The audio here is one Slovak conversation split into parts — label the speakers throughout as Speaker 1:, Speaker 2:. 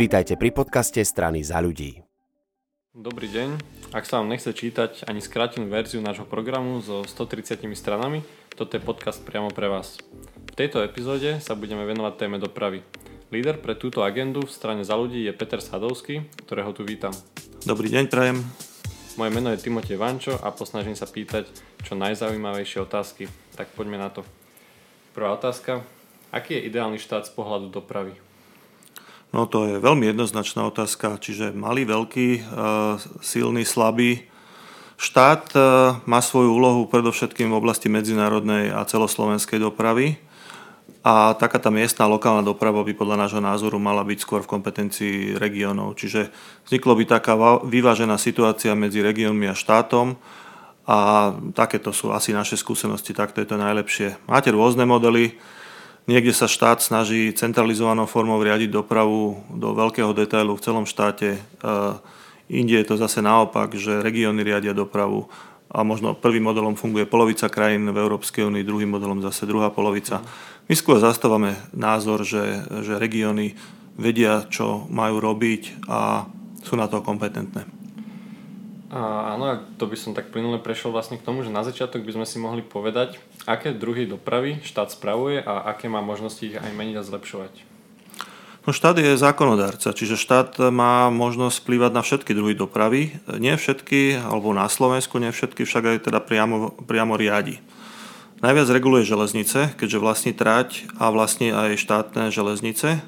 Speaker 1: Vítajte pri podcaste strany za ľudí.
Speaker 2: Dobrý deň. Ak sa vám nechce čítať ani skrátenú verziu nášho programu so 130 stranami, toto je podcast priamo pre vás. V tejto epizóde sa budeme venovať téme dopravy. Líder pre túto agendu v strane za ľudí je Peter Sadovský, ktorého tu vítam.
Speaker 3: Dobrý deň, prajem.
Speaker 2: Moje meno je Timotej Vančo a posnažím sa pýtať čo najzaujímavejšie otázky. Tak poďme na to. Prvá otázka. Aký je ideálny štát z pohľadu dopravy?
Speaker 3: No to je veľmi jednoznačná otázka, čiže malý, veľký, e, silný, slabý. Štát e, má svoju úlohu predovšetkým v oblasti medzinárodnej a celoslovenskej dopravy a taká tá miestna lokálna doprava by podľa nášho názoru mala byť skôr v kompetencii regiónov. Čiže vzniklo by taká vyvážená situácia medzi regiónmi a štátom a takéto sú asi naše skúsenosti, takto je to najlepšie. Máte rôzne modely, Niekde sa štát snaží centralizovanou formou riadiť dopravu do veľkého detailu v celom štáte. Inde je to zase naopak, že regióny riadia dopravu a možno prvým modelom funguje polovica krajín v Európskej únii, druhým modelom zase druhá polovica. My skôr zastávame názor, že, že regióny vedia, čo majú robiť a sú na to kompetentné.
Speaker 2: A, áno, to by som tak plynule prešiel vlastne k tomu, že na začiatok by sme si mohli povedať, aké druhy dopravy štát spravuje a aké má možnosti ich aj meniť a zlepšovať.
Speaker 3: No štát je zákonodárca, čiže štát má možnosť vplývať na všetky druhy dopravy. Nie všetky, alebo na Slovensku nie všetky, však aj teda priamo, priamo riadi. Najviac reguluje železnice, keďže vlastní trať a vlastní aj štátne železnice.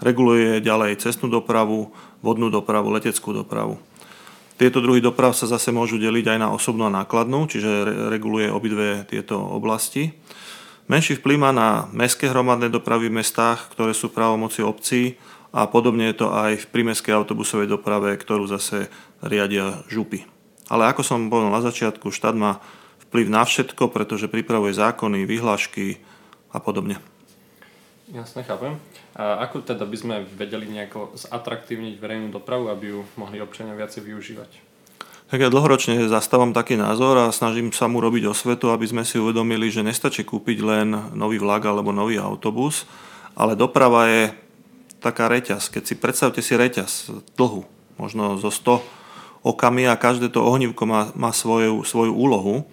Speaker 3: Reguluje ďalej cestnú dopravu, vodnú dopravu, leteckú dopravu. Tieto druhy doprav sa zase môžu deliť aj na osobnú a nákladnú, čiže reguluje obidve tieto oblasti. Menší vplyv má na mestské hromadné dopravy v mestách, ktoré sú právomoci obcí a podobne je to aj v prímeskej autobusovej doprave, ktorú zase riadia župy. Ale ako som povedal na začiatku, štát má vplyv na všetko, pretože pripravuje zákony, vyhlášky a podobne.
Speaker 2: Jasne, chápem. A ako teda by sme vedeli nejako zatraktívniť verejnú dopravu, aby ju mohli občania viacej využívať?
Speaker 3: Tak ja dlhoročne zastávam taký názor a snažím sa mu robiť osvetu, aby sme si uvedomili, že nestačí kúpiť len nový vlak alebo nový autobus, ale doprava je taká reťaz. Keď si predstavte si reťaz dlhu, možno zo 100 okami a každé to ohnívko má, má svoju, svoju úlohu.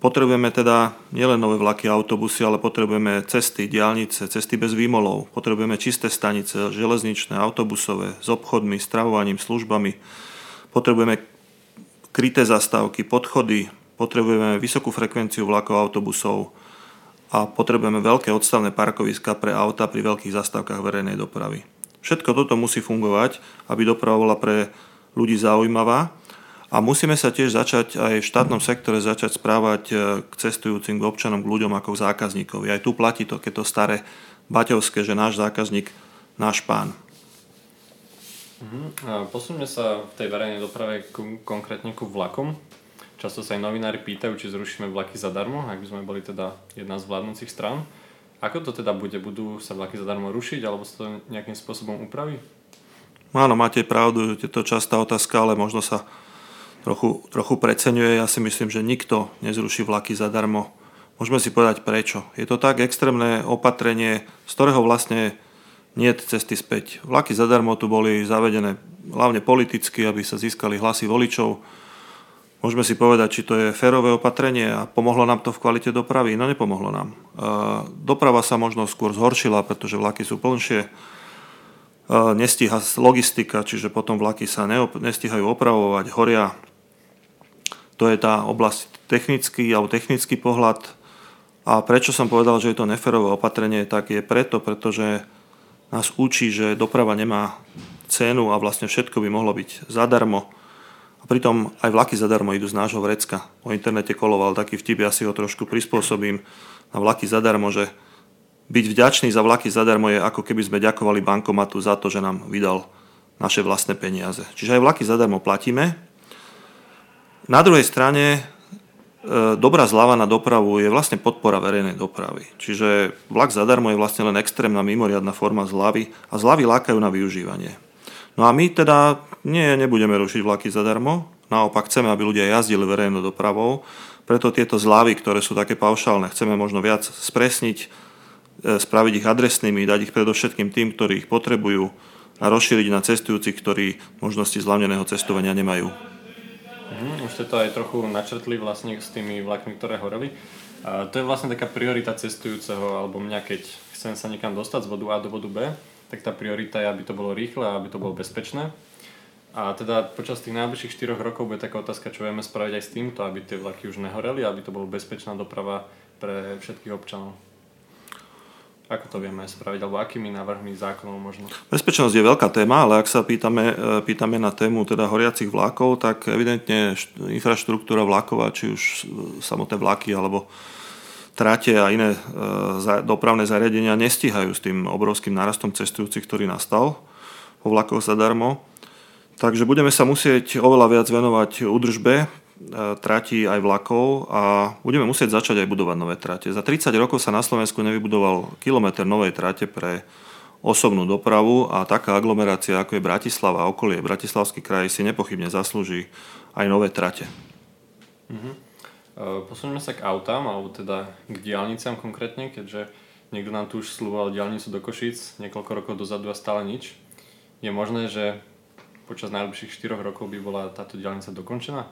Speaker 3: Potrebujeme teda nielen nové vlaky a autobusy, ale potrebujeme cesty, diálnice, cesty bez výmolov. Potrebujeme čisté stanice, železničné, autobusové, s obchodmi, stravovaním, službami. Potrebujeme kryté zastávky, podchody, potrebujeme vysokú frekvenciu vlakov a autobusov a potrebujeme veľké odstavné parkoviska pre auta pri veľkých zastávkach verejnej dopravy. Všetko toto musí fungovať, aby doprava bola pre ľudí zaujímavá a musíme sa tiež začať aj v štátnom sektore začať správať e, k cestujúcim, k občanom, k ľuďom ako k zákazníkovi. Aj tu platí to, keď to staré baťovské, že náš zákazník, náš pán.
Speaker 2: Uh-huh. Posuňme sa v tej verejnej doprave konkrétne ku vlakom. Často sa aj novinári pýtajú, či zrušíme vlaky zadarmo, ak by sme boli teda jedna z vládnúcich strán. Ako to teda bude? Budú sa vlaky zadarmo rušiť, alebo sa to nejakým spôsobom upraví?
Speaker 3: Áno, máte pravdu, je to častá otázka, ale možno sa trochu, trochu preceňuje. Ja si myslím, že nikto nezruší vlaky zadarmo. Môžeme si povedať prečo. Je to tak extrémne opatrenie, z ktorého vlastne nie cesty späť. Vlaky zadarmo tu boli zavedené hlavne politicky, aby sa získali hlasy voličov. Môžeme si povedať, či to je férové opatrenie a pomohlo nám to v kvalite dopravy. No nepomohlo nám. Doprava sa možno skôr zhoršila, pretože vlaky sú plnšie. Nestíha logistika, čiže potom vlaky sa nestíhajú opravovať, horia to je tá oblasť technický alebo technický pohľad. A prečo som povedal, že je to neferové opatrenie, tak je preto, pretože nás učí, že doprava nemá cenu a vlastne všetko by mohlo byť zadarmo. A pritom aj vlaky zadarmo idú z nášho vrecka. O internete koloval taký vtip, ja si ho trošku prispôsobím na vlaky zadarmo, že byť vďačný za vlaky zadarmo je ako keby sme ďakovali bankomatu za to, že nám vydal naše vlastné peniaze. Čiže aj vlaky zadarmo platíme, na druhej strane e, dobrá zľava na dopravu je vlastne podpora verejnej dopravy. Čiže vlak zadarmo je vlastne len extrémna mimoriadná forma zľavy a zľavy lákajú na využívanie. No a my teda nie, nebudeme rušiť vlaky zadarmo, naopak chceme, aby ľudia jazdili verejnou dopravou, preto tieto zľavy, ktoré sú také paušálne, chceme možno viac spresniť, e, spraviť ich adresnými, dať ich predovšetkým tým, ktorí ich potrebujú, a rozšíriť na cestujúcich, ktorí možnosti zľavneného cestovania nemajú.
Speaker 2: Mm, už ste to aj trochu načrtli vlastne s tými vlakmi, ktoré horeli. A to je vlastne taká priorita cestujúceho, alebo mňa, keď chcem sa niekam dostať z bodu A do bodu B, tak tá priorita je, aby to bolo rýchle a aby to bolo bezpečné. A teda počas tých najbližších 4 rokov bude taká otázka, čo vieme spraviť aj s týmto, aby tie vlaky už nehoreli, aby to bolo bezpečná doprava pre všetkých občanov. Ako to vieme spraviť, alebo akými návrhmi zákonov možno?
Speaker 3: Bezpečnosť je veľká téma, ale ak sa pýtame, e, pýtame na tému teda horiacich vlakov, tak evidentne infraštruktúra vlaková, či už samotné vlaky alebo trate a iné e, dopravné zariadenia nestíhajú s tým obrovským nárastom cestujúcich, ktorý nastal po vlakoch zadarmo. Takže budeme sa musieť oveľa viac venovať údržbe trati aj vlakov a budeme musieť začať aj budovať nové trate. Za 30 rokov sa na Slovensku nevybudoval kilometr novej trate pre osobnú dopravu a taká aglomerácia ako je Bratislava a okolie, Bratislavský kraj si nepochybne zaslúži aj nové trate.
Speaker 2: Uh-huh. Posuňme sa k autám, alebo teda k diálnicám konkrétne, keďže niekto nám tu už slúboval diálnicu do Košíc niekoľko rokov dozadu a stále nič. Je možné, že počas najbližších 4 rokov by bola táto diálnica dokončená?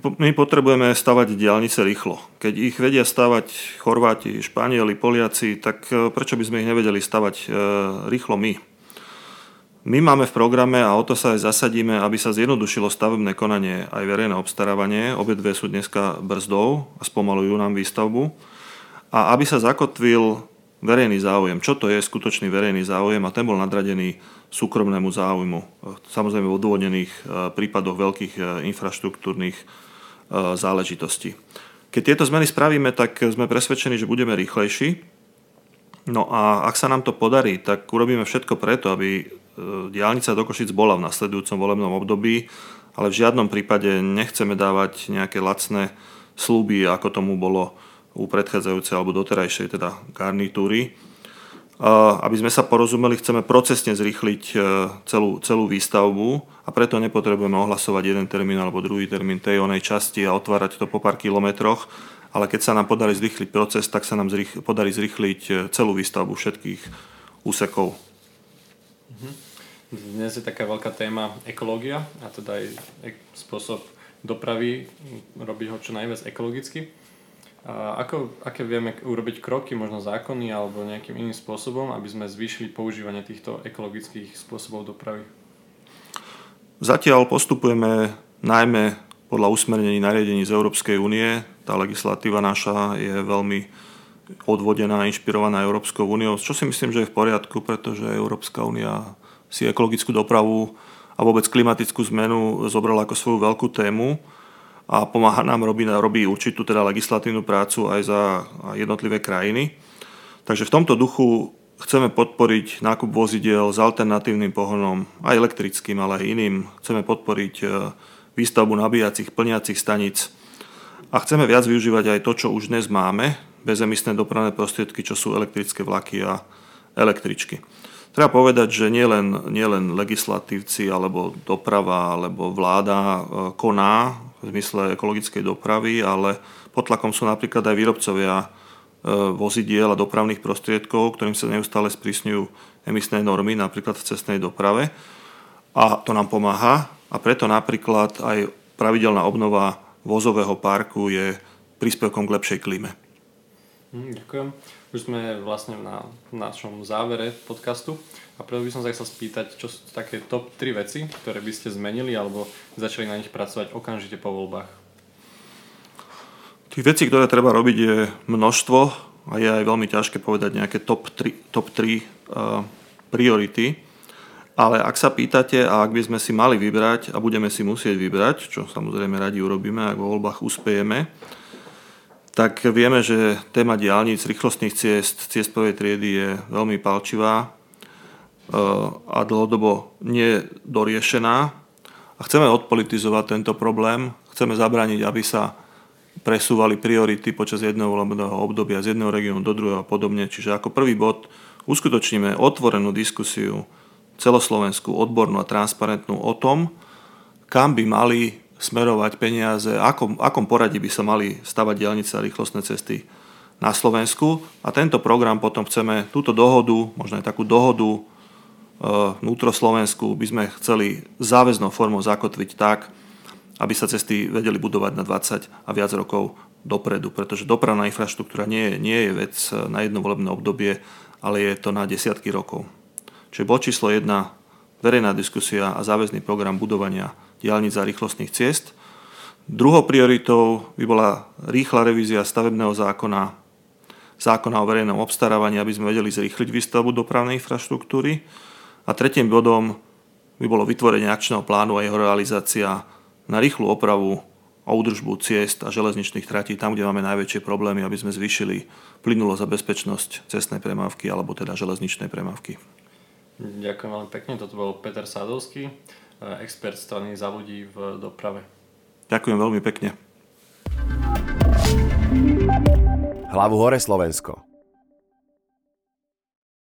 Speaker 3: My potrebujeme stavať diálnice rýchlo. Keď ich vedia stavať Chorváti, Španieli, Poliaci, tak e, prečo by sme ich nevedeli stavať e, rýchlo my? My máme v programe a o to sa aj zasadíme, aby sa zjednodušilo stavebné konanie aj verejné obstarávanie. Obidve sú dneska brzdou a spomalujú nám výstavbu. A aby sa zakotvil verejný záujem. Čo to je skutočný verejný záujem? A ten bol nadradený súkromnému záujmu. Samozrejme v odôvodnených e, prípadoch veľkých infraštruktúrnych E, záležitosti. Keď tieto zmeny spravíme, tak sme presvedčení, že budeme rýchlejší. No a ak sa nám to podarí, tak urobíme všetko preto, aby e, diálnica do Košic bola v nasledujúcom volebnom období, ale v žiadnom prípade nechceme dávať nejaké lacné slúby, ako tomu bolo u predchádzajúcej alebo doterajšej teda garnitúry aby sme sa porozumeli, chceme procesne zrýchliť e, celú, celú výstavbu a preto nepotrebujeme ohlasovať jeden termín alebo druhý termín tej onej časti a otvárať to po pár kilometroch, ale keď sa nám podarí zrýchliť proces, tak sa nám zrých, podarí zrýchliť e, celú výstavbu všetkých úsekov.
Speaker 2: Mhm. Dnes je taká veľká téma ekológia a teda aj spôsob dopravy robiť ho čo najviac ekologicky. A ako, aké vieme urobiť kroky, možno zákony alebo nejakým iným spôsobom, aby sme zvýšili používanie týchto ekologických spôsobov dopravy?
Speaker 3: Zatiaľ postupujeme najmä podľa usmernení nariadení z Európskej únie. Tá legislatíva naša je veľmi odvodená, inšpirovaná Európskou úniou, čo si myslím, že je v poriadku, pretože Európska únia si ekologickú dopravu a vôbec klimatickú zmenu zobrala ako svoju veľkú tému a pomáha nám, robí, robí určitú teda legislatívnu prácu aj za jednotlivé krajiny. Takže v tomto duchu chceme podporiť nákup vozidiel s alternatívnym pohonom, aj elektrickým, ale aj iným. Chceme podporiť e, výstavbu nabíjacích, plniacich staníc a chceme viac využívať aj to, čo už dnes máme, bezemisné dopravné prostriedky, čo sú elektrické vlaky a električky. Treba povedať, že nielen, nielen legislatívci alebo doprava alebo vláda e, koná v zmysle ekologickej dopravy, ale pod tlakom sú napríklad aj výrobcovia e, vozidiel a dopravných prostriedkov, ktorým sa neustále sprísňujú emisné normy, napríklad v cestnej doprave. A to nám pomáha a preto napríklad aj pravidelná obnova vozového parku je príspevkom k lepšej klíme.
Speaker 2: Hm, ďakujem. Už sme vlastne na našom závere podcastu. A preto by som sa chcel spýtať, čo sú také top 3 veci, ktoré by ste zmenili alebo začali na nich pracovať okamžite po voľbách?
Speaker 3: Tých vecí, ktoré treba robiť je množstvo a je aj veľmi ťažké povedať nejaké top 3, top 3 uh, priority. Ale ak sa pýtate a ak by sme si mali vybrať a budeme si musieť vybrať, čo samozrejme radi urobíme, ak vo voľbách uspejeme, tak vieme, že téma diálnic, rýchlostných ciest, ciest prvej triedy je veľmi palčivá a dlhodobo nedoriešená. A chceme odpolitizovať tento problém, chceme zabrániť, aby sa presúvali priority počas jedného volebného obdobia z jedného regiónu do druhého a podobne. Čiže ako prvý bod uskutočníme otvorenú diskusiu celoslovenskú, odbornú a transparentnú o tom, kam by mali smerovať peniaze, akom, akom poradí by sa mali stavať dielnice a rýchlostné cesty na Slovensku. A tento program potom chceme, túto dohodu, možno aj takú dohodu vnútroslovensku by sme chceli záväznou formou zakotviť tak, aby sa cesty vedeli budovať na 20 a viac rokov dopredu, pretože dopravná infraštruktúra nie je, nie je vec na jedno volebné obdobie, ale je to na desiatky rokov. Čiže bod číslo 1, verejná diskusia a záväzný program budovania diálnic a rýchlostných ciest. Druhou prioritou by bola rýchla revízia stavebného zákona, zákona o verejnom obstarávaní, aby sme vedeli zrýchliť výstavbu dopravnej infraštruktúry. A tretím bodom by bolo vytvorenie akčného plánu a jeho realizácia na rýchlu opravu a údržbu ciest a železničných tratí tam, kde máme najväčšie problémy, aby sme zvýšili plynulosť a bezpečnosť cestnej premávky alebo teda železničnej premávky.
Speaker 2: Ďakujem veľmi pekne. Toto bol Peter Sadovský, expert strany za ľudí v doprave.
Speaker 3: Ďakujem veľmi pekne.
Speaker 1: Hlavu hore Slovensko.